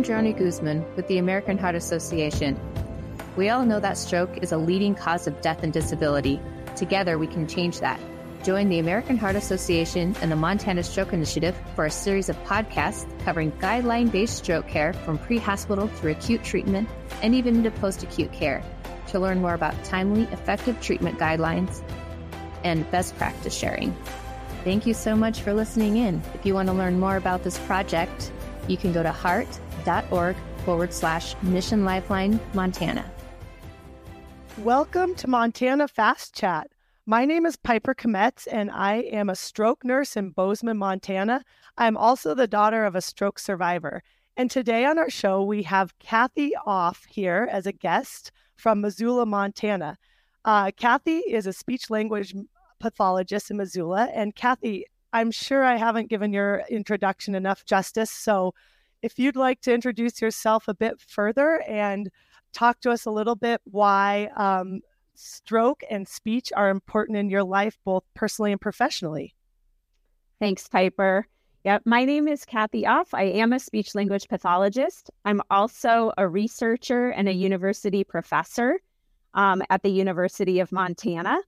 I'm Joni Guzman with the American Heart Association. We all know that stroke is a leading cause of death and disability. Together, we can change that. Join the American Heart Association and the Montana Stroke Initiative for a series of podcasts covering guideline based stroke care from pre hospital through acute treatment and even into post acute care to learn more about timely, effective treatment guidelines and best practice sharing. Thank you so much for listening in. If you want to learn more about this project, you can go to heart.org forward slash mission lifeline Montana. Welcome to Montana Fast Chat. My name is Piper Kmetz, and I am a stroke nurse in Bozeman, Montana. I'm also the daughter of a stroke survivor. And today on our show, we have Cathy Off here as a guest from Missoula, Montana. Uh, Cathy is a speech language pathologist in Missoula. And Cathy, I'm sure I haven't given your introduction enough justice. So if you'd like to introduce yourself a bit further and talk to us a little bit why um, stroke and speech are important in your life, both personally and professionally. Thanks, Piper. Yep, my name is Cathy Off. I am a speech language pathologist. I'm also a researcher and a university professor um, at the University of Montana.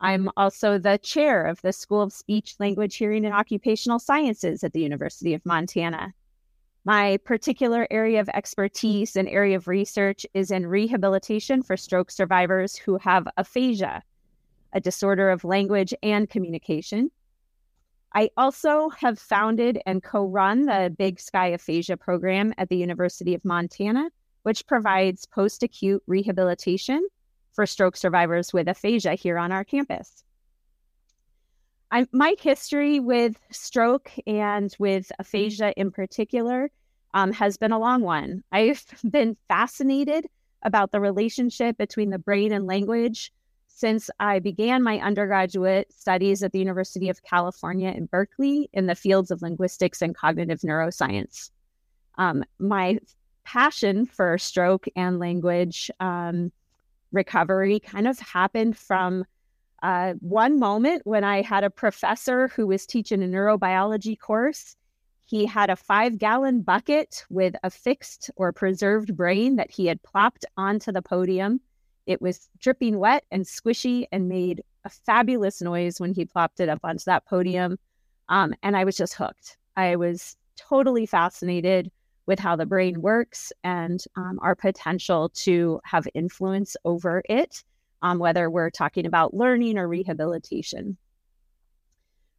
I'm also the chair of the School of Speech, Language, Hearing, and Occupational Sciences at the University of Montana. My particular area of hmm. expertise and area of research is in rehabilitation for stroke survivors who have aphasia, a disorder of language and communication. I also have founded and co run the Big Sky Aphasia program at the University of Montana, which provides post acute rehabilitation for stroke survivors with aphasia here on our campus. I, my history with stroke and with aphasia in particular um, has been a long one. I've been fascinated about the relationship between the brain and language since I began my undergraduate studies at the University of California in Berkeley in the fields of linguistics and cognitive neuroscience. Um, my passion for stroke and language um, recovery kind of happened from uh, one moment when I had a professor who was teaching a neurobiology course. He had a five gallon bucket with a fixed or preserved brain that he had plopped onto the podium. It was dripping wet and squishy and made a fabulous noise when he plopped it up onto that podium. Um, and I was just hooked. I was totally fascinated with how the brain works and um, our potential to have influence over it, um, whether we're talking about learning or rehabilitation.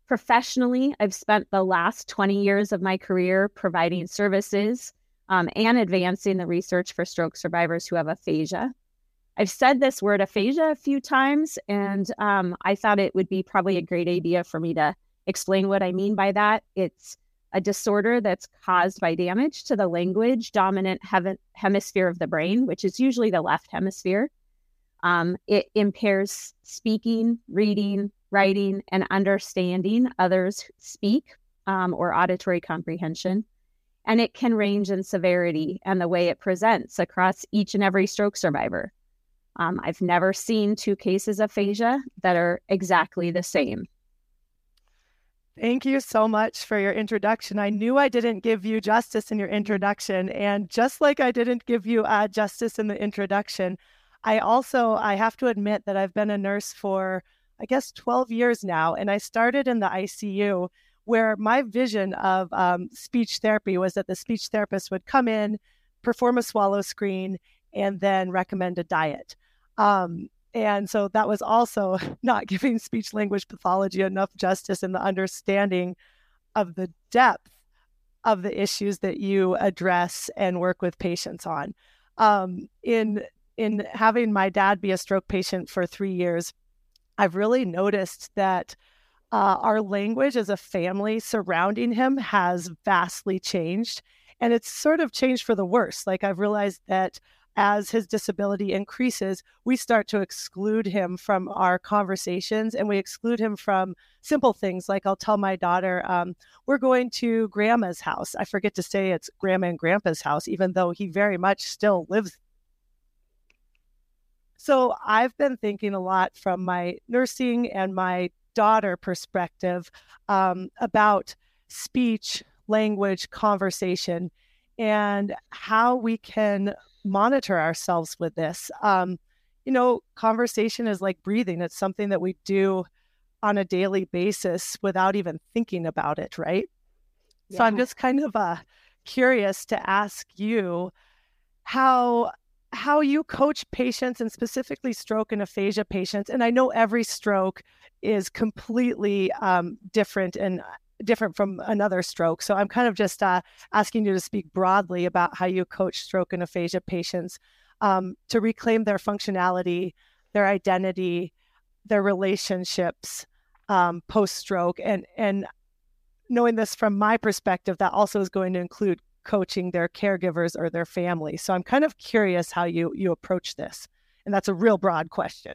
Professionally, I've spent the last 20 years of my career providing services um, and advancing the research for stroke survivors who have aphasia. I've said this word aphasia a few times, and um, I thought it would be probably a great idea for me to explain what I mean by that. It's a disorder that's caused by damage to the language dominant he- hemisphere of the brain, which is usually the left hemisphere. Um, it impairs speaking, reading, writing, and understanding others speak um, or auditory comprehension. And it can range in severity and the way it presents across each and every stroke survivor. Um, I've never seen two cases of aphasia that are exactly the same. Thank you so much for your introduction. I knew I didn't give you justice in your introduction. And just like I didn't give you uh, justice in the introduction, I also, I have to admit that I've been a nurse for, I guess, 12 years now. And I started in the ICU where my vision of um, speech therapy was that the speech therapist would come in, perform a swallow screen, and then recommend a diet. Um, and so that was also not giving speech language pathology enough justice in the understanding of the depth of the issues that you address and work with patients on. Um, in in having my dad be a stroke patient for three years, I've really noticed that uh, our language as a family surrounding him has vastly changed, and it's sort of changed for the worse. Like I've realized that as his disability increases, we start to exclude him from our conversations and we exclude him from simple things like I'll tell my daughter, um, we're going to grandma's house. I forget to say it's grandma and grandpa's house, even though he very much still lives. So I've been thinking a lot from my nursing and my daughter perspective um, about speech, language, conversation and how we can monitor ourselves with this. Um, you know, conversation is like breathing, it's something that we do on a daily basis without even thinking about it, right? Yeah. So I'm just kind of uh, curious to ask you how how you coach patients and specifically stroke and aphasia patients and i know every stroke is completely um, different and different from another stroke so i'm kind of just uh, asking you to speak broadly about how you coach stroke and aphasia patients um, to reclaim their functionality their identity their relationships um, post stroke and and knowing this from my perspective that also is going to include coaching their caregivers or their family. So I'm kind of curious how you you approach this. And that's a real broad question.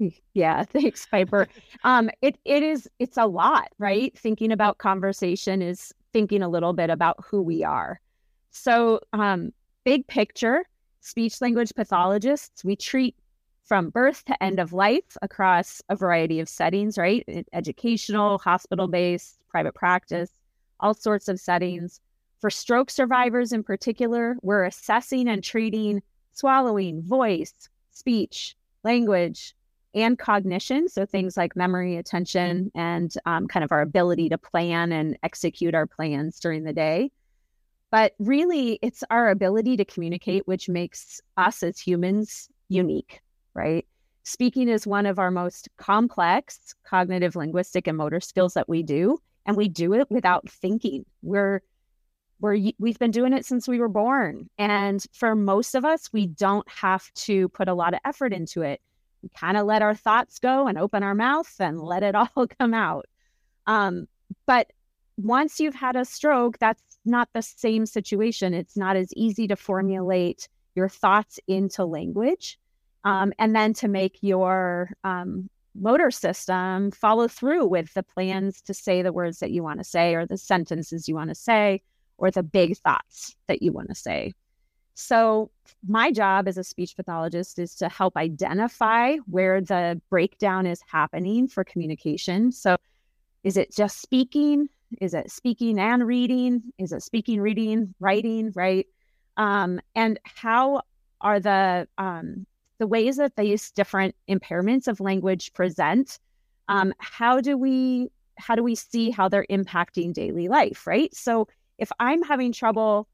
Yeah, thanks, Piper. Um, it it is it's a lot, right? Thinking about conversation is thinking a little bit about who we are. So, um, big picture, speech language pathologists, we treat from birth to end of life across a variety of settings, right? Educational, hospital based, private practice, all sorts of settings. For stroke survivors in particular, we're assessing and treating swallowing, voice, speech, language, and cognition. So things like memory, attention, and um, kind of our ability to plan and execute our plans during the day. But really, it's our ability to communicate, which makes us as humans unique, right? Speaking is one of our most complex cognitive, linguistic, and motor skills that we do. And we do it without thinking. We're we're we've been doing it since we were born. And for most of us we don't have to put a lot of effort into it. We kind of let our thoughts go and open our mouth and let it all come out. Um, but once you've had a stroke that's not the same situation. It's not as easy to formulate your thoughts into language um, and then to make your um, motor system follow through with the plans to say the words that you want to say or the sentences you want to say or the big thoughts that you want to say. So, my job as a speech pathologist is to help identify where the breakdown is happening for communication. So, is it just speaking? Is it speaking and reading? Is it speaking, reading, writing, right? Um, and how are the um, the ways that these different impairments of language present? Um, how do we how do we see how they're impacting daily life, right? So if I'm having trouble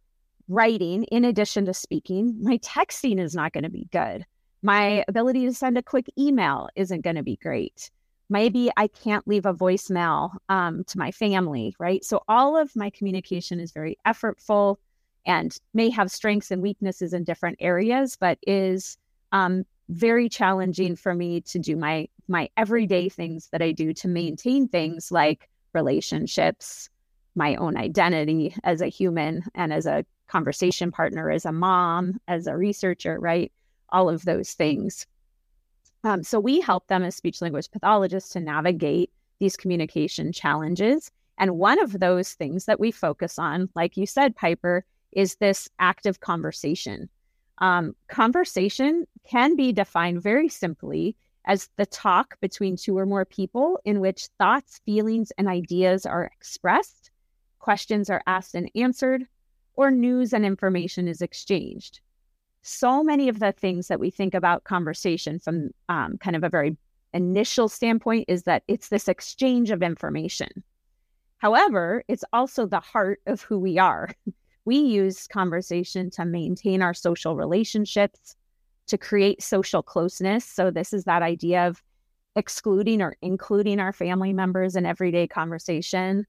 writing in addition to speaking, my texting is not going to be good. My ability to send a quick email isn't going to be great. Maybe I can't leave a voicemail um, to my family, right? So all of my communication is very effortful and may have strengths and weaknesses in different areas, but is um, very challenging for me to do my my everyday things that I do to maintain things like relationships, my own identity as a human and as a conversation partner, as a mom, as a researcher, right? All of those things. Um, so we help them as speech language pathologists to navigate these communication challenges. And one of those things that we focus on, like you said, Piper, is this active conversation. Um, conversation can be defined very simply as the talk between two or more people in which thoughts, feelings, and ideas are expressed questions are asked and answered, or news and information is exchanged. So many of the things that we think about conversation from um, kind of a very initial standpoint is that it's this exchange of information. However, it's also the heart of who we are. We use conversation to maintain our social relationships, to create social closeness. So, this is that idea of excluding or including our family members in everyday conversation,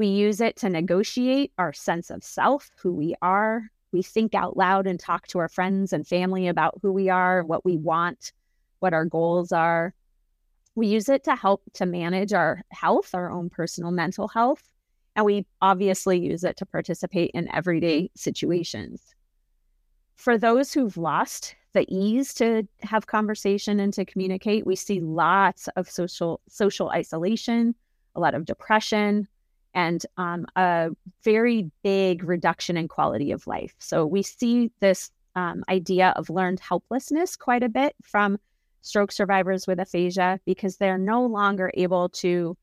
we use it to negotiate our sense of self, who we are. We think out loud and talk to our friends and family about who we are, what we want, what our goals are. We use it to help to manage our health, our own personal mental health. And we obviously use it to participate in everyday situations. For those who've lost the ease to have conversation and to communicate, we see lots of social social isolation, a lot of depression, and um, a very big reduction in quality of life. So we see this um, idea of learned helplessness quite a bit from stroke survivors with aphasia because they're no longer able to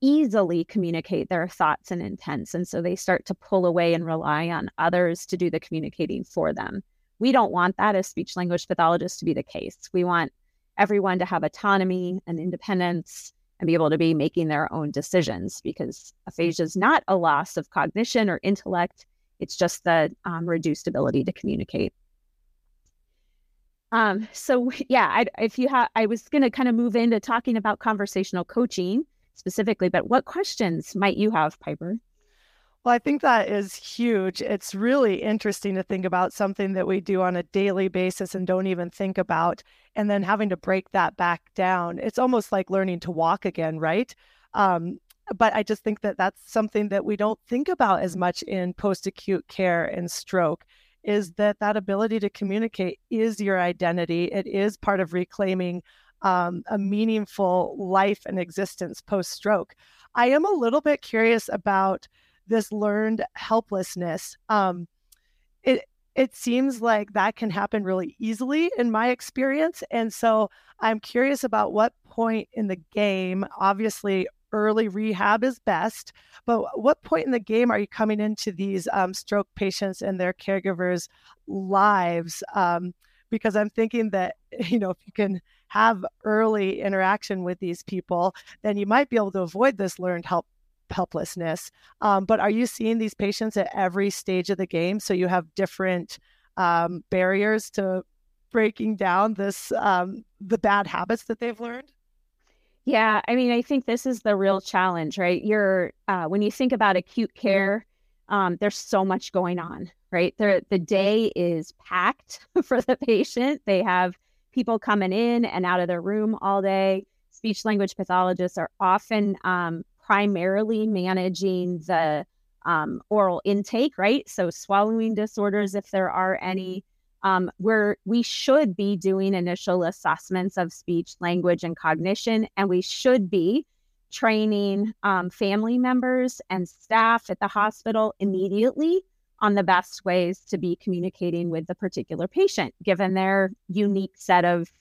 easily communicate their thoughts and intents. And so they start to pull away and rely on others to do the communicating for them. We don't want that as speech language pathologists to be the case. We want everyone to have autonomy and independence and be able to be making their own decisions because aphasia is not a loss of cognition or intellect. It's just the um, reduced ability to communicate. Um, so yeah, I, if you have, I was going to kind of move into talking about conversational coaching specifically, but what questions might you have, Piper? Well, I think that is huge. It's really interesting to think about something that we do on a daily basis and don't even think about, and then having to break that back down. It's almost like learning to walk again, right? Um, but I just think that that's something that we don't think about as much in post acute care and stroke is that that ability to communicate is your identity. It is part of reclaiming um, a meaningful life and existence post stroke. I am a little bit curious about this learned helplessness. Um, it it seems like that can happen really easily in my experience, and so I'm curious about what point in the game. Obviously, early rehab is best. But what point in the game are you coming into these um, stroke patients and their caregivers' lives? Um, because I'm thinking that, you know, if you can have early interaction with these people, then you might be able to avoid this learned help helplessness. Um, but are you seeing these patients at every stage of the game? So you have different um, barriers to breaking down this um, the bad habits that they've learned. Yeah, I mean, I think this is the real challenge, right? You're uh, when you think about acute care, um, there's so much going on, right? There, the day is packed for the patient. They have people coming in and out of their room all day. Speech language pathologists are often um, primarily managing the um, oral intake, right? So swallowing disorders, if there are any, um, where we should be doing initial assessments of speech, language, and cognition, and we should be training um, family members and staff at the hospital immediately on the best ways to be communicating with the particular patient, given their unique set of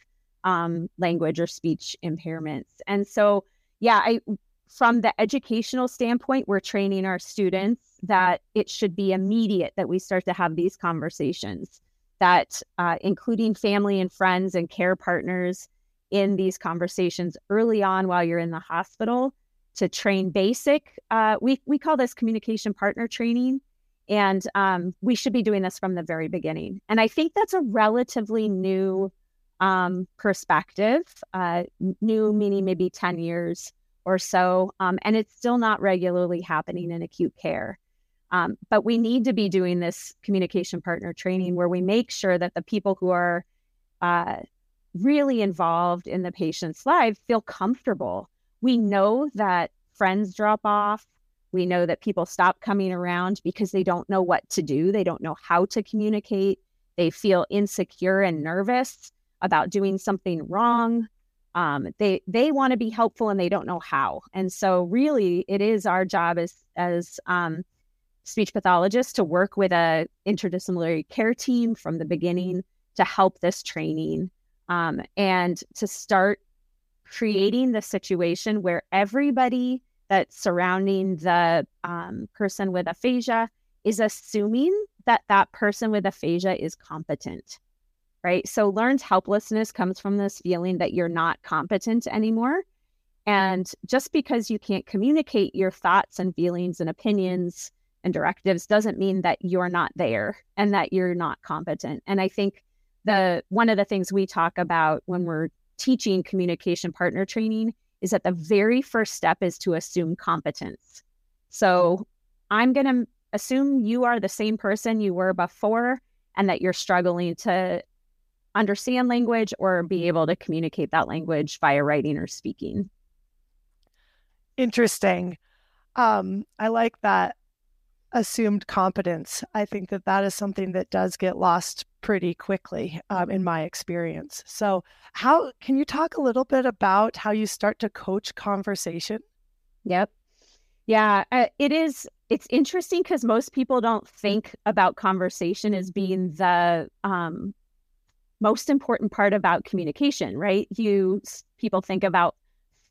um, language or speech impairments. And so, yeah, I from the educational standpoint, we're training our students that it should be immediate that we start to have these conversations that uh, including family and friends and care partners in these conversations early on while you're in the hospital to train basic uh, we, we call this communication partner training. And um, we should be doing this from the very beginning. And i think that's a relatively new um, perspective uh, new meaning maybe 10 years or so um, and it's still not regularly happening in acute care um, but we need to be doing this communication partner training where we make sure that the people who are uh, really involved in the patient's life feel comfortable. We know that friends drop off. We know that people stop coming around because they don't know what to do. They don't know how to communicate. They feel insecure and nervous about doing something wrong. Um, they they want to be helpful and they don't know how. And so, really, it is our job as as um, speech pathologists to work with a interdisciplinary care team from the beginning to help this training um, and to start creating the situation where everybody that's surrounding the um, person with aphasia is assuming that that person with aphasia is competent right so learned helplessness comes from this feeling that you're not competent anymore mm-hmm. and just because you can't communicate your thoughts and feelings and opinions and directives doesn't mean that you're not there and that you're not competent. And I think the one of the things we talk about when we're teaching communication partner training is that the very first step is to assume competence. So I'm going to assume you are the same person you were before and that you're struggling to understand language or be able to communicate that language via writing or speaking. Interesting. Um, I like that assumed competence. I think that that is something that does get lost pretty quickly um, in my experience. So, how can you talk a little bit about how you start to coach conversation? Yep. Yeah, uh, it is. It's interesting because most people don't think about conversation as being the um, most important part about communication, right? You people think about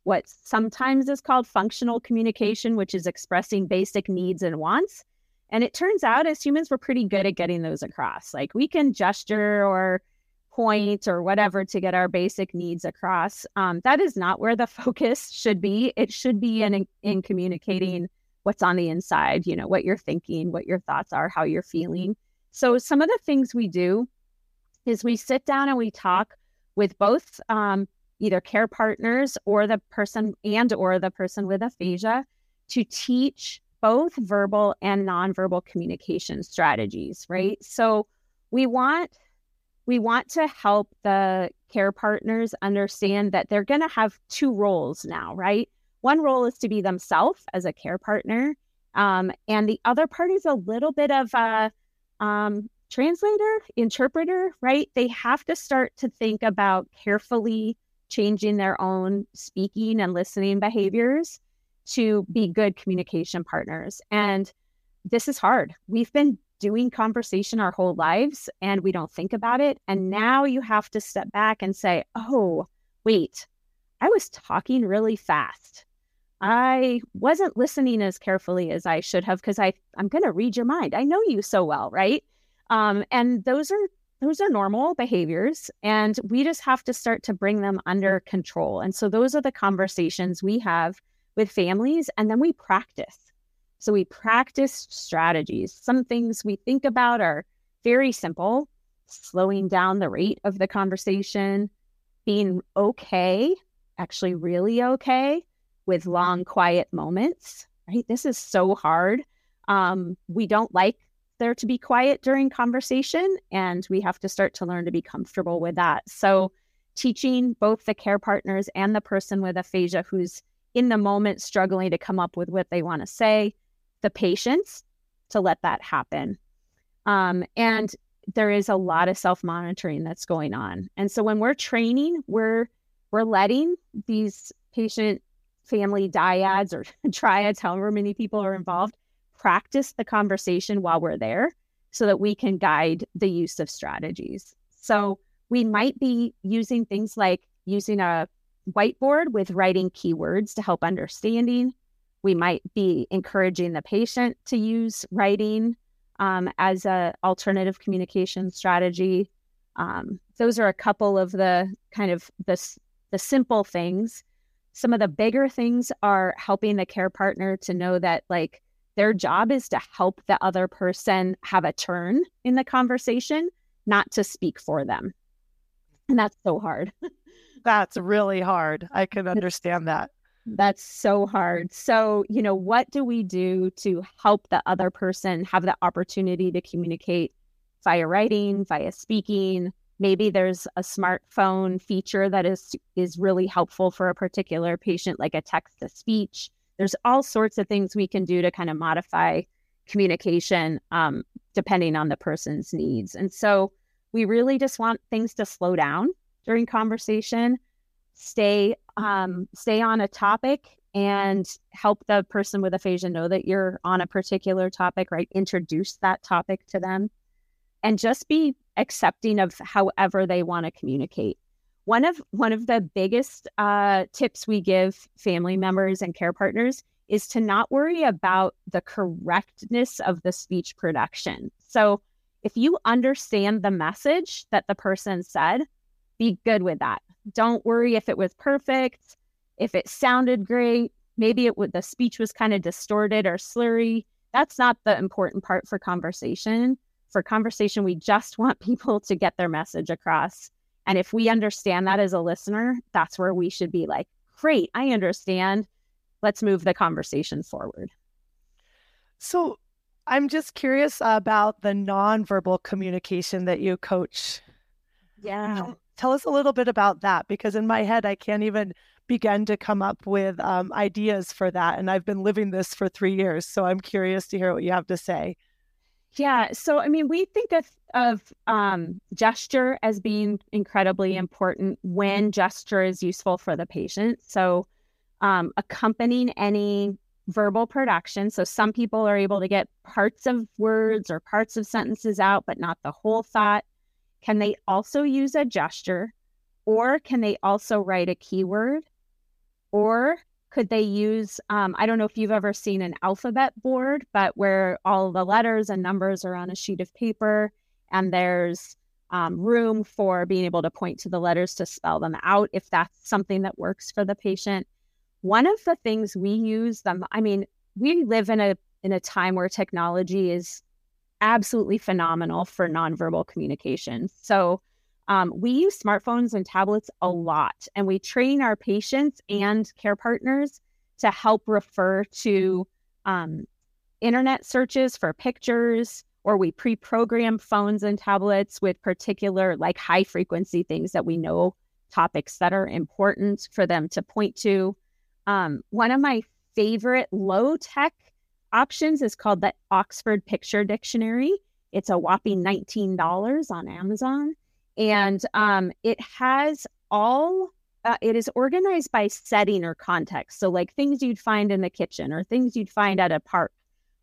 what sometimes is called functional communication, which is expressing basic needs and wants. And it turns out as humans, we're pretty good at getting those across. Like we can gesture or point or whatever to get our basic needs across. Um, that is not where the focus should be. It should be in, in communicating what's on the inside, you know, what you're thinking, what your thoughts are, how you're feeling. So, some of the things we do is we sit down and we talk with both um, either care partners or the person and or the person with aphasia to teach both verbal and nonverbal communication strategies right? So we want we want to help the care partners understand that they're going to have two roles now right? One role is to be themselves as a care partner um, and the other part is a little bit of a um, translator interpreter right they have to start to think about carefully changing their own speaking and listening behaviors to be good communication partners. And this is hard. We've been doing conversation our whole lives and we don't think about it. And now you have to step back and say, oh, wait, I was talking really fast. I wasn't listening as carefully as I should have because I I'm going to read your mind. I know you so well, right? Um, and those are those are normal behaviors and we just have to start to bring them under control. And so those are the conversations we have with families and then we practice. So we practice strategies. Some things we think about are very simple, slowing down the rate of the conversation, being okay, actually really okay with long quiet moments, right? This is so hard. Um, we don't like there to be quiet during conversation, and we have to start to learn to be comfortable with that. So, teaching both the care partners and the person with aphasia who's in the moment struggling to come up with what they want to say, the patience to let that happen. Um, and there is a lot of self monitoring that's going on. And so when we're training, we're we're letting these patient family dyads or triads, however many people are involved, practice the conversation while we're there so that we can guide the use of strategies. So we might be using things like using a whiteboard with writing keywords to help understanding. We might be encouraging the patient to use writing um, as an alternative communication strategy. Um, those are a couple of the kind of the, the simple things. Some of the bigger things are helping the care partner to know that like their job is to help the other person have a turn in the conversation, not to speak for them. And that's so hard. that's really hard. I can understand that. That's so hard. So, you know, what do we do to help the other person have the opportunity to communicate via writing, via speaking? Maybe there's a smartphone feature that is is really helpful for a particular patient like a text to speech there's all sorts of things we can do to kind of modify communication um, depending on the person's needs. And so we really just want things to slow down during conversation, stay um, stay on a topic and help the person with aphasia know that you're on a particular topic, right? Introduce that topic to them and just be accepting of however they want to communicate one of one of the biggest uh, tips we give family members and care partners is to not worry about the correctness of the speech production. So if you understand the message that the person said, be good with that. Don't worry if it was perfect, if it sounded great, maybe it would the speech was kind of distorted or slurry. That's not the important part for conversation. For conversation, we just want people to get their message across and if we understand that as a listener, that's where we should be like, great, I understand. Let's move the conversation forward. So I'm just curious about the nonverbal communication that you coach. Yeah. Tell us a little bit about that because in my head, I can't even begin to come up with um, ideas for that. And I've been living this for three years. So I'm curious to hear what you have to say. Yeah. So, I mean, we think of, of um, gesture as being incredibly important when gesture is useful for the patient. So, um, accompanying any verbal production. So, some people are able to get parts of words or parts of sentences out, but not the whole thought. Can they also use a gesture? Or can they also write a keyword? or could they use um, i don't know if you've ever seen an alphabet board but where all the letters and numbers are on a sheet of paper and there's um, room for being able to point to the letters to spell them out if that's something that works for the patient. One of the things we use them i mean we live in a in a time where technology is absolutely phenomenal for nonverbal communication. So um, we use smartphones and tablets a lot, and we train our patients and care partners to help refer to um, internet searches for pictures, or we pre program phones and tablets with particular, like high frequency things that we know topics that are important for them to point to. Um, one of my favorite low tech options is called the Oxford Picture Dictionary. It's a whopping $19 on Amazon and um, it has all uh, it is organized by setting or context. So like things you'd find in the kitchen or things you'd find at a park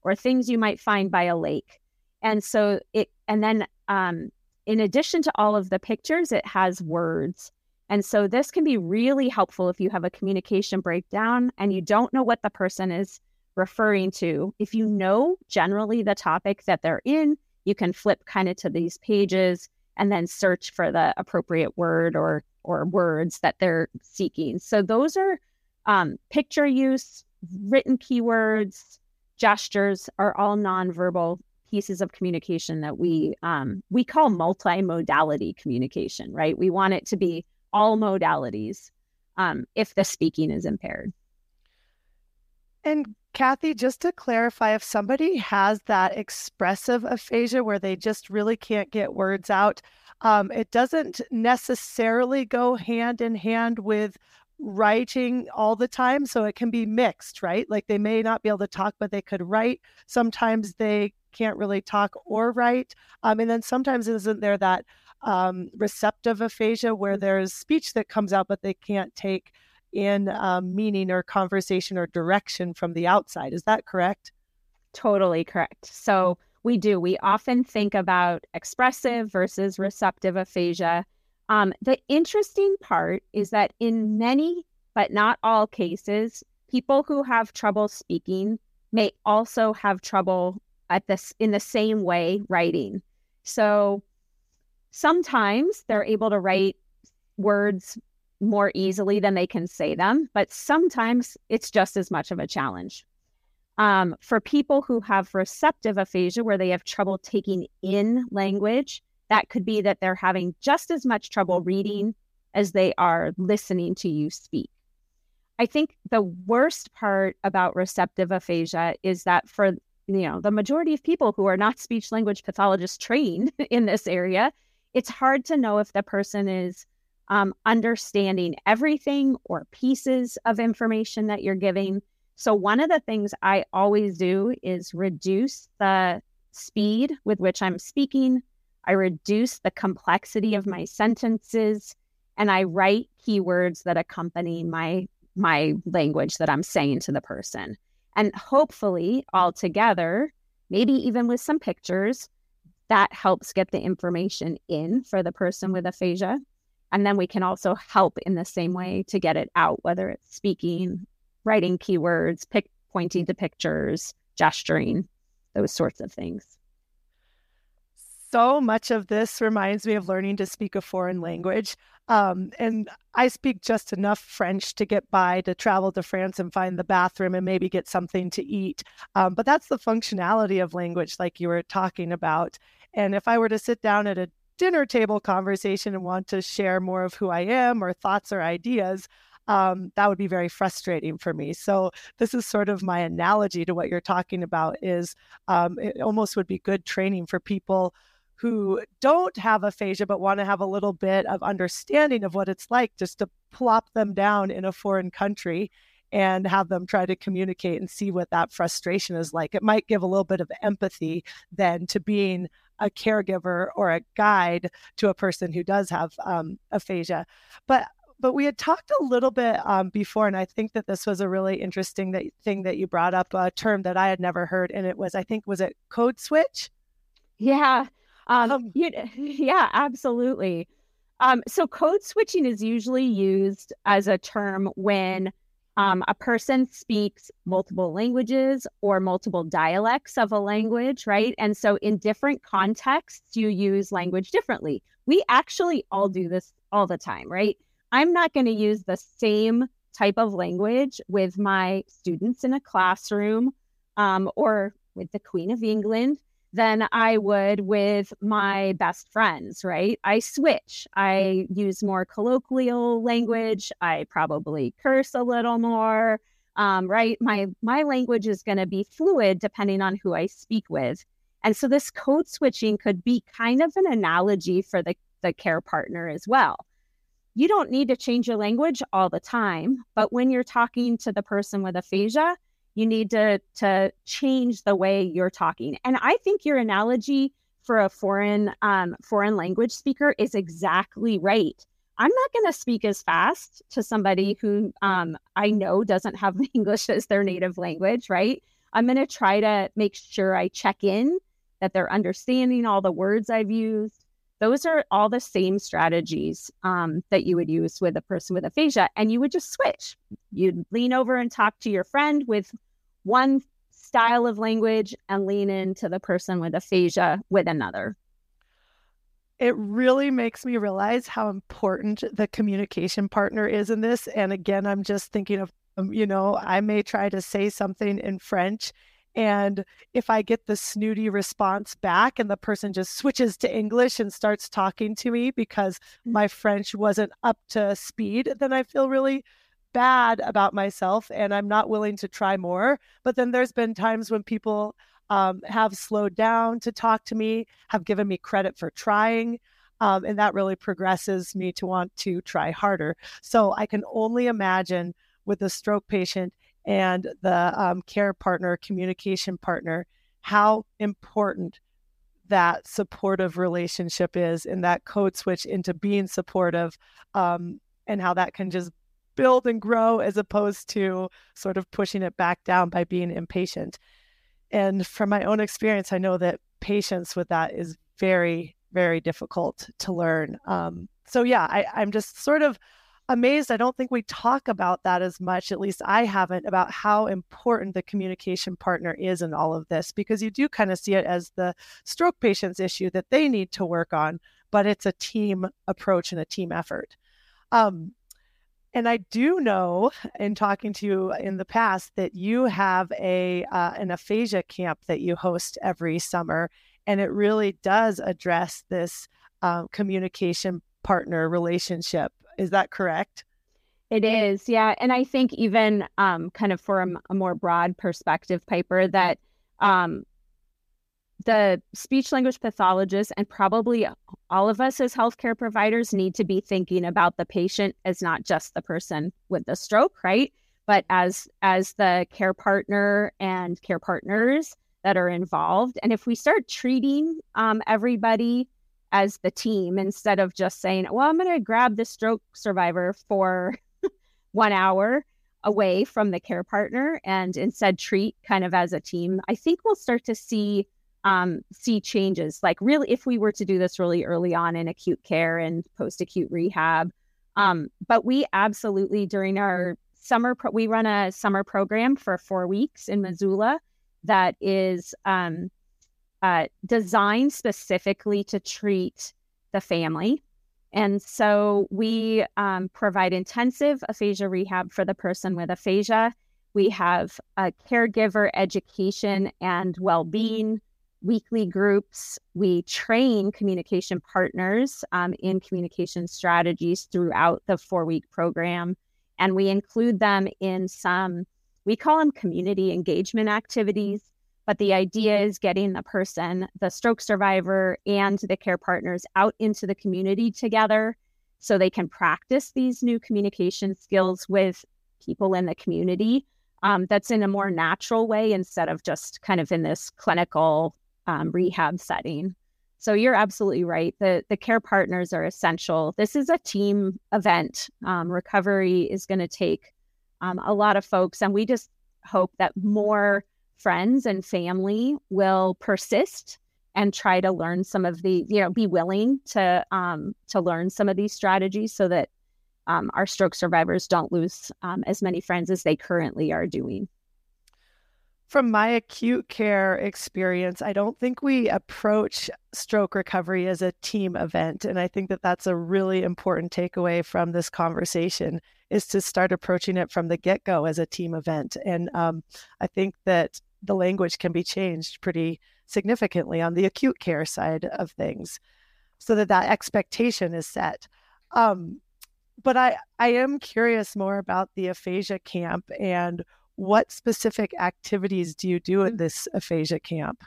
or things you might find by a lake. And so it and then um, in addition to all of the pictures it has words. And so this can be really helpful if you have a communication breakdown and you don't know what the person is referring to. If you know generally the topic that they're in you can flip kind of to these pages and then search for the appropriate word or or words that they're seeking. So those are um, picture use, written keywords, gestures are all nonverbal pieces of communication that we um, we call multimodality communication. Right? We want it to be all modalities um, if the speaking is impaired. And Cathy, just to clarify, if somebody has that expressive aphasia where they just really can't get words out, um, it doesn't necessarily go hand in hand with writing all the time. So it can be mixed, right? Like they may not be able to talk, but they could write. Sometimes they can't really talk or write. Um, and then sometimes isn't there that um, receptive aphasia where there's speech that comes out, but they can't take in um, meaning or conversation or direction from the outside. Is that correct? Totally correct. So we do. We often think about expressive versus receptive aphasia. Um, the interesting part is that in many, but not all cases, people who have trouble speaking may also have trouble at this in the same way writing. So sometimes they're able to write words more easily than they can say them, but sometimes it's just as much of a challenge. Um, for people who have receptive aphasia, where they have trouble taking in language, that could be that they're having just as much trouble reading as they are listening to you speak. I think the worst part about receptive aphasia is that for you know the majority of people who are not speech language pathologists trained in this area, it's hard to know if the person is um, understanding everything or pieces of information that you're giving. So, one of the things I always do is reduce the speed with which I'm speaking. I reduce the complexity of my sentences and I write keywords that accompany my my language that I'm saying to the person. And hopefully all together, maybe even with some pictures, that helps get the information in for the person with aphasia. And then we can also help in the same way to get it out, whether it's speaking, writing keywords, pick, pointing to pictures, gesturing, those sorts of things. So much of this reminds me of learning to speak a foreign language. Um, and I speak just enough French to get by to travel to France and find the bathroom and maybe get something to eat. Um, but that's the functionality of language, like you were talking about. And if I were to sit down at a dinner table conversation and want to share more of who I am or thoughts or ideas, um, that would be very frustrating for me. So this is sort of my analogy to what you're talking about. Is um, it almost would be good training for people who don't have aphasia but want to have a little bit of understanding of what it's like just to plop them down in a foreign country and have them try to communicate and see what that frustration is like. It might give a little bit of empathy then to being a caregiver or a guide to a person who does have um, aphasia. But but we had talked a little bit um, before, and I think that this was a really interesting that, thing that you brought up, a term that I had never heard, and it was I think was it code switch. Yeah, um, um, you, yeah, absolutely. Um, so code switching is usually used as a term when Um, a person speaks multiple languages or multiple dialects of a language, right? And so in different contexts, you use language differently. We actually all do this all the time, right? I'm not going to use the same type of language with my students in a classroom um, or with the Queen of England than I would with my best friends, right? I switch. I use more colloquial language. I probably curse a little more. Um, right? My my language is going to be fluid depending on who I speak with. And so this code switching could be kind of an analogy for the, the care partner as well. You don't need to change your language all the time, but when you're talking to the person with aphasia, you need to to change the way you're talking. And i think your analogy for a foreign um, foreign language speaker is exactly right. I'm not going to speak as fast to somebody who um, i know doesn't have english as their native language right? I'm going to try to make sure i check in that they're understanding all the words i've used those are all the same strategies um, that you would use with a person with aphasia. And you would just switch. You'd lean over and talk to your friend with one style of language and lean into the person with aphasia with another. It really makes me realize how important the communication partner is in this. And again, I'm just thinking of, um, you know, I may try to say something in French and if I get the snooty response back and the person just switches to English and starts talking to me because mm. my French wasn't up to speed, then I feel really bad about myself and I'm not willing to try more. But then there's been times when people um, have slowed down to talk to me, have given me credit for trying. Um, and that really progresses me to want to try harder. So I can only imagine with a stroke patient and the um, care partner, communication partner, how important that supportive relationship is and that code switch into being supportive um, and how that can just build and grow as opposed to sort of pushing it back down by being impatient. And from my own experience, I know that patience with that is very, very difficult to learn. Um, so, yeah, I, I'm just sort of amazed. I don't think we talk about that as much, at least I haven't, about how important the communication partner is in all of this, because you do kind of see it as the stroke patient's issue that they need to work on, but it's a team approach and a team effort. Um, and I do know, in talking to you in the past, that you have a uh, an aphasia camp that you host every summer, and it really does address this uh, communication partner relationship is that correct? It is, yeah. And I think even um, kind of for a, a, more broad perspective, Piper, that um, the speech language pathologist and probably all of us as healthcare providers need to be thinking about the patient as not just the person with the stroke, right? But as as the care partner and care partners that are involved. And if we start treating um, everybody as the team instead of just saying, well, I'm going to grab the stroke survivor for one hour away from the care partner and instead treat kind of as a team. I think we'll start to see um, see changes. Like really, if we were to do this really early on in acute care and post acute rehab, um, but we absolutely during our summer pro- we run a summer program for four weeks in Missoula that is um, uh, designed specifically to treat the family. And so we um, provide intensive aphasia rehab for the person with aphasia. We have a caregiver education and well being weekly groups. We train communication partners um, in communication strategies throughout the four week program. And we include them in some, we call them community engagement activities but the idea is getting the person, the stroke survivor, and the care partners out into the community together so they can practice these new communication skills with people in the community um, that's in a more natural way instead of just kind of in this clinical um, rehab setting. So you're absolutely right. The the care partners are essential. This is a team event. Um, recovery is going to take um, a lot of folks, and we just hope that more friends and family will persist and try to learn some of the you know be willing to um, to learn some of these strategies so that um, our stroke survivors don't lose um, as many friends as they currently are doing. From my acute care experience, I don't think we approach stroke recovery as a team event. And I think that that's a really important takeaway from this conversation is to start approaching it from the get go as a team event. And um, I think that the language can be changed pretty significantly on the acute care side of things so that that expectation is set. Um, but I, I am curious more about the aphasia camp and what specific activities do you do at this aphasia camp?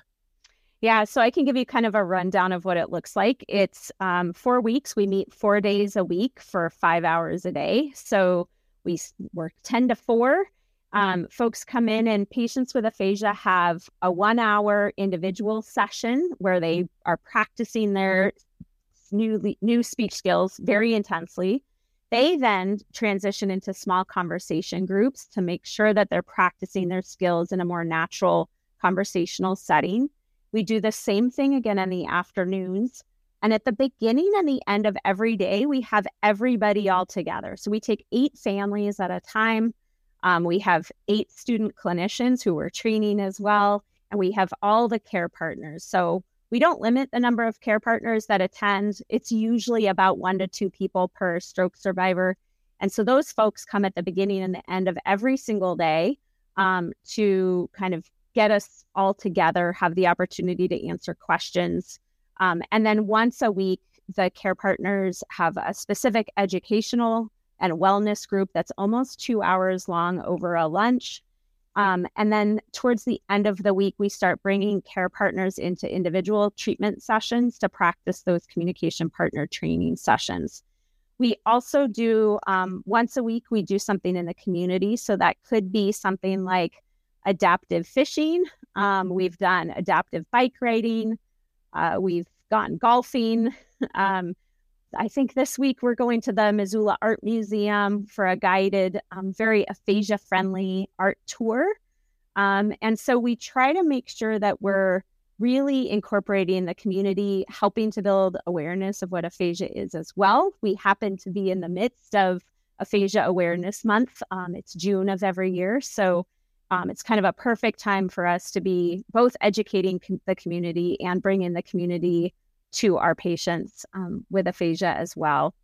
Yeah, so I can give you kind of a rundown of what it looks like. It's um, four weeks. We meet four days a week for five hours a day. So we work 10 to 4. Um, folks come in, and patients with aphasia have a one hour individual session where they are practicing their new, new speech skills very intensely. They then transition into small conversation groups to make sure that they're practicing their skills in a more natural conversational setting. We do the same thing again in the afternoons. And at the beginning and the end of every day, we have everybody all together. So we take eight families at a time. Um, we have eight student clinicians who we're training as well. And we have all the care partners. So we don't limit the number of care partners that attend. It's usually about one to two people per stroke survivor. And so those folks come at the beginning and the end of every single day um, to kind of get us all together, have the opportunity to answer questions. Um, and then once a week, the care partners have a specific educational and wellness group that's almost two hours long over a lunch. Um, and then towards the end of the week, we start bringing care partners into individual treatment sessions to practice those communication partner training sessions. We also do um, once a week, we do something in the community. So that could be something like adaptive fishing. Um, we've done adaptive bike riding. Uh, we've gone golfing. Um, I think this week we're going to the Missoula Art Museum for a guided, um, very aphasia friendly art tour. Um, and so we try to make sure that we're really incorporating the community, helping to build awareness of what aphasia is as well. We happen to be in the midst of Aphasia Awareness Month. Um, it's June of every year. So um, it's kind of a perfect time for us to be both educating com- the community and bringing the community to our patients um, with aphasia as well.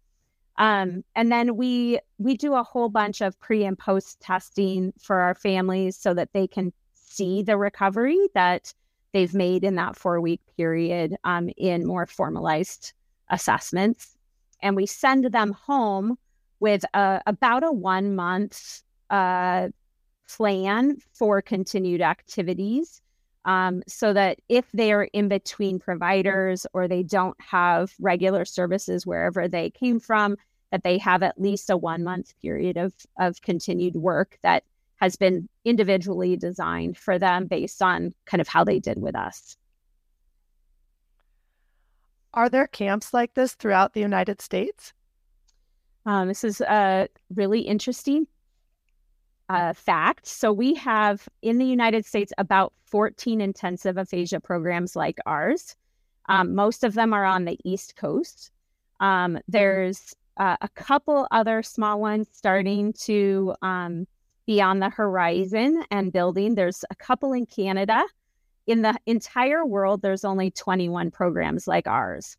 Um, and then we we do a whole bunch of pre and post testing for our families so that they can see the recovery that they've made in that four week period um, in more formalized assessments. And we send them home with a, about a one month uh, plan for continued activities um, so that if they are in between providers or they don't have regular services wherever they came from, that they have at least a one month period of, of continued work that has been individually designed for them based on kind of how they did with us. Are there camps like this throughout the United States? Um, this is a really interesting uh, fact. So we have in the United States about 14 intensive aphasia programs like ours. Um, most of them are on the East Coast. Um, there's uh, a couple other small ones starting to um, be on the horizon and building. There's a couple in Canada. In the entire world, there's only 21 programs like ours.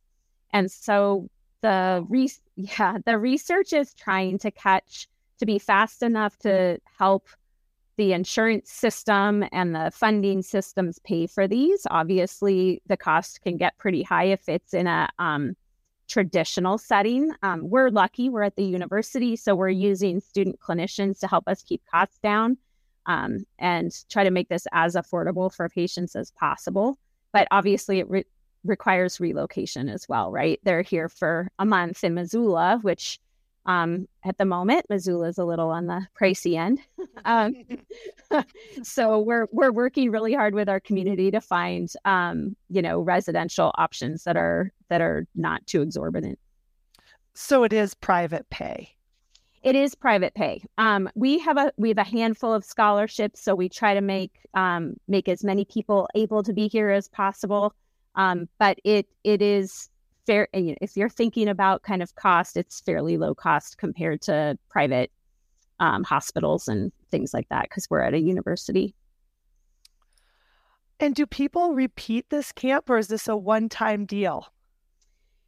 And so the re- yeah, the research is trying to catch to be fast enough to help the insurance system and the funding systems pay for these. Obviously, the cost can get pretty high if it's in a um, traditional setting. Um, we're lucky, we're at the university, so we're using student clinicians to help us keep costs down um, and try to make this as affordable for patients as possible. But obviously, it re- requires relocation as well, right? They're here for a month in Missoula, which um, at the moment, Missoula is a little on the pricey end. um, so we're we're working really hard with our community to find um, you know residential options that are that are not too exorbitant. So it is private pay. It is private pay. Um, we have a we have a handful of scholarships, so we try to make um, make as many people able to be here as possible. Um, but it it is fair. If you're thinking about kind of cost, it's fairly low cost compared to private um, hospitals and things like that because we're at a university. And do people repeat this camp or is this a one time deal?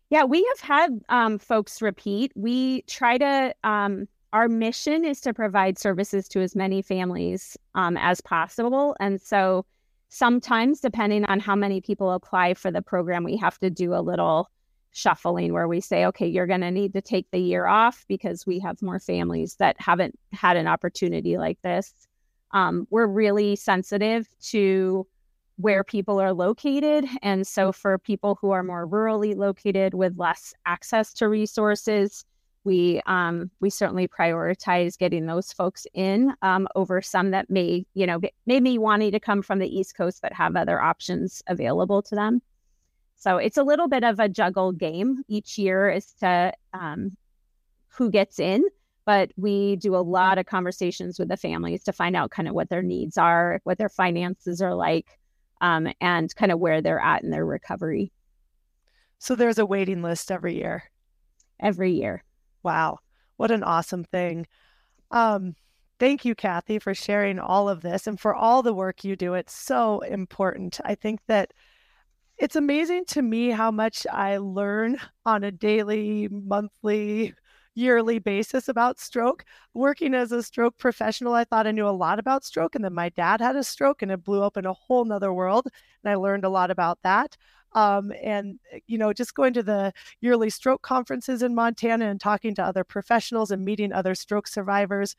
Yeah, we have had um, folks repeat. We try to, um, our mission is to provide services to as many families um, as possible. And so sometimes, depending on how many people apply for the program, we have to do a little shuffling where we say, okay, you're going to need to take the year off because we have more families that haven't had an opportunity like this. Um, we're really sensitive to where people are located. And so, for people who are more rurally located with less access to resources, we um, we certainly prioritize getting those folks in um, over some that may you know may be wanting to come from the East Coast but have other options available to them. So it's a little bit of a juggle game each year as to um, who gets in. But we do a lot of conversations with the families to find out kind of what their needs are, what their finances are like, um, and kind of where they're at in their recovery. So there's a waiting list every year. Every year. Wow. What an awesome thing. Um, thank you, Cathy, for sharing all of this and for all the work you do. It's so important. I think that it's amazing to me how much I learn on a daily, monthly, yearly basis about stroke. Working as a stroke professional, I thought I knew a lot about stroke. And then my dad had a stroke and it blew open a whole nother world. And I learned a lot about that. Um, and, you know, just going to the yearly stroke conferences in Montana and talking to other professionals and meeting other stroke survivors.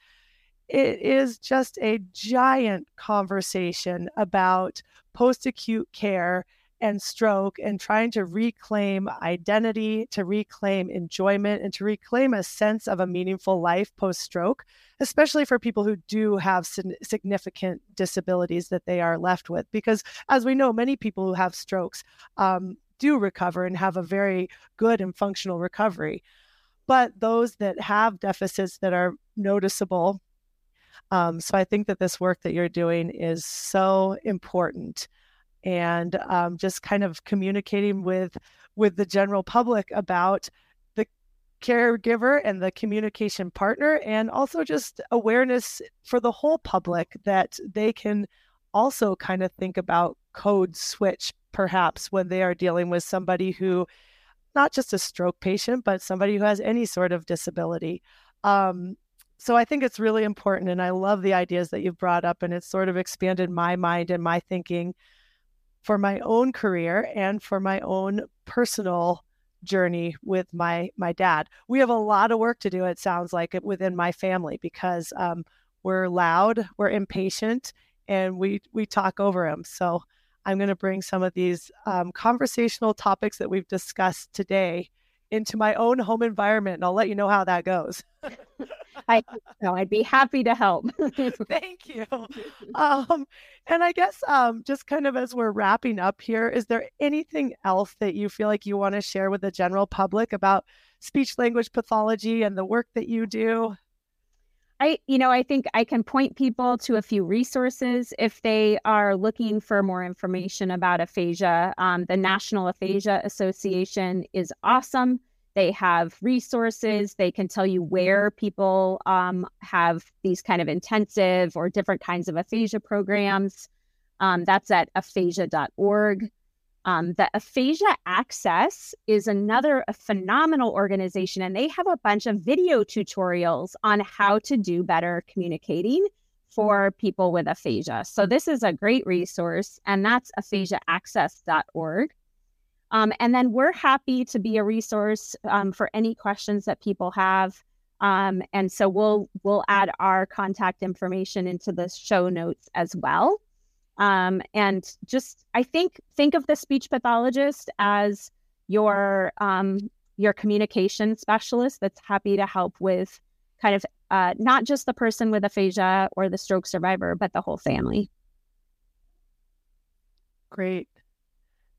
It is just a giant conversation about post acute care and stroke and trying to reclaim identity, to reclaim enjoyment, and to reclaim a sense of a meaningful life post stroke, especially for people who do have significant disabilities that they are left with. Because as we know, many people who have strokes um, do recover and have a very good and functional recovery. But those that have deficits that are noticeable, um, so I think that this work that you're doing is so important and um, just kind of communicating with with the general public about the caregiver and the communication partner and also just awareness for the whole public that they can also kind of think about code switch perhaps when they are dealing with somebody who not just a stroke patient but somebody who has any sort of disability. Um, so I think it's really important and I love the ideas that you've brought up and it's sort of expanded my mind and my thinking for my own career and for my own personal journey with my my dad. We have a lot of work to do. It sounds like it within my family because um, we're loud, we're impatient, and we we talk over him. So I'm going to bring some of these um, conversational topics that we've discussed today into my own home environment, and I'll let you know how that goes. I know I'd be happy to help. Thank you. Um, and I guess um, just kind of as we're wrapping up here, is there anything else that you feel like you want to share with the general public about speech language pathology and the work that you do? I, you know, I think I can point people to a few resources if they are looking for more information about aphasia. Um, the National Aphasia Association is awesome. They have resources. They can tell you where people um, have these kind of intensive or different kinds of aphasia programs. Um, that's at aphasia.org. Um, the Aphasia Access is another phenomenal organization, and they have a bunch of video tutorials on how to do better communicating for people with aphasia. So, this is a great resource, and that's aphasiaaccess.org. Um, and then we're happy to be a resource um, for any questions that people have. Um, and so we'll we'll add our contact information into the show notes as well. Um, and just I think think of the speech pathologist as your um, your communication specialist that's happy to help with kind of uh, not just the person with aphasia or the stroke survivor, but the whole family. Great.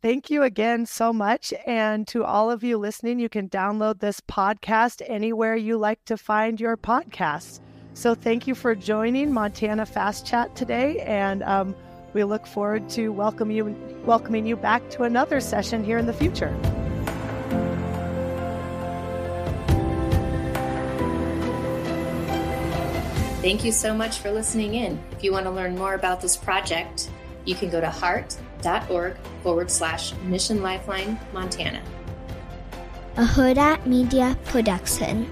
Thank you again so much. And to all of you listening, you can download this podcast anywhere you like to find your podcasts. So thank you for joining Montana Fast Chat today. And um, we look forward to welcome you, welcoming you back to another session here in the future. Thank you so much for listening in. If you want to learn more about this project, you can go to heart heart.org forward slash Mission Lifeline Montana. A Hurrdat Media Production.